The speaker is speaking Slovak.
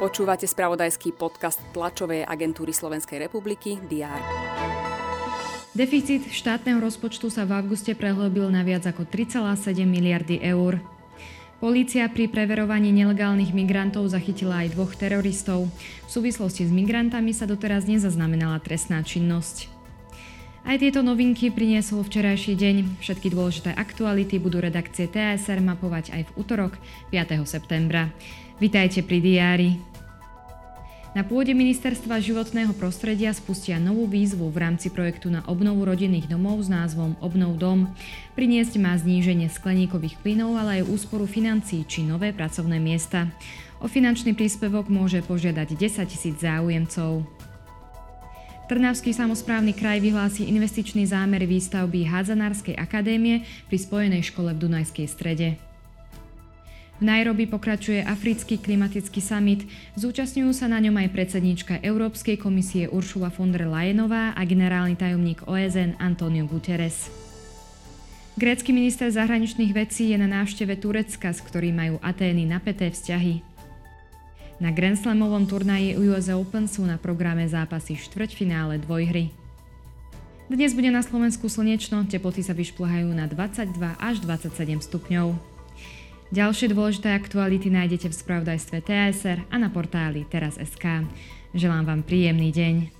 Počúvate spravodajský podcast tlačovej agentúry Slovenskej republiky DR. Deficit štátneho rozpočtu sa v auguste prehlbil na viac ako 3,7 miliardy eur. Polícia pri preverovaní nelegálnych migrantov zachytila aj dvoch teroristov. V súvislosti s migrantami sa doteraz nezaznamenala trestná činnosť. Aj tieto novinky priniesol včerajší deň. Všetky dôležité aktuality budú redakcie TSR mapovať aj v útorok 5. septembra. Vitajte pri diári. Na pôde Ministerstva životného prostredia spustia novú výzvu v rámci projektu na obnovu rodinných domov s názvom Obnov dom. Priniesť má zníženie skleníkových plynov, ale aj úsporu financií či nové pracovné miesta. O finančný príspevok môže požiadať 10 tisíc záujemcov. Trnavský samozprávny kraj vyhlási investičný zámer výstavby Hádzanárskej akadémie pri Spojenej škole v Dunajskej strede. V Nairobi pokračuje Africký klimatický summit. Zúčastňujú sa na ňom aj predsednička Európskej komisie Uršula von der Leyenová a generálny tajomník OSN Antonio Guterres. Grécky minister zahraničných vecí je na návšteve Turecka, s ktorým majú Atény napäté vzťahy. Na Grand Slamovom turnaji US Open sú na programe zápasy štvrťfinále dvojhry. Dnes bude na Slovensku slnečno, teploty sa vyšplhajú na 22 až 27 stupňov. Ďalšie dôležité aktuality nájdete v spravodajstve TSR a na portáli teraz.sk. Želám vám príjemný deň.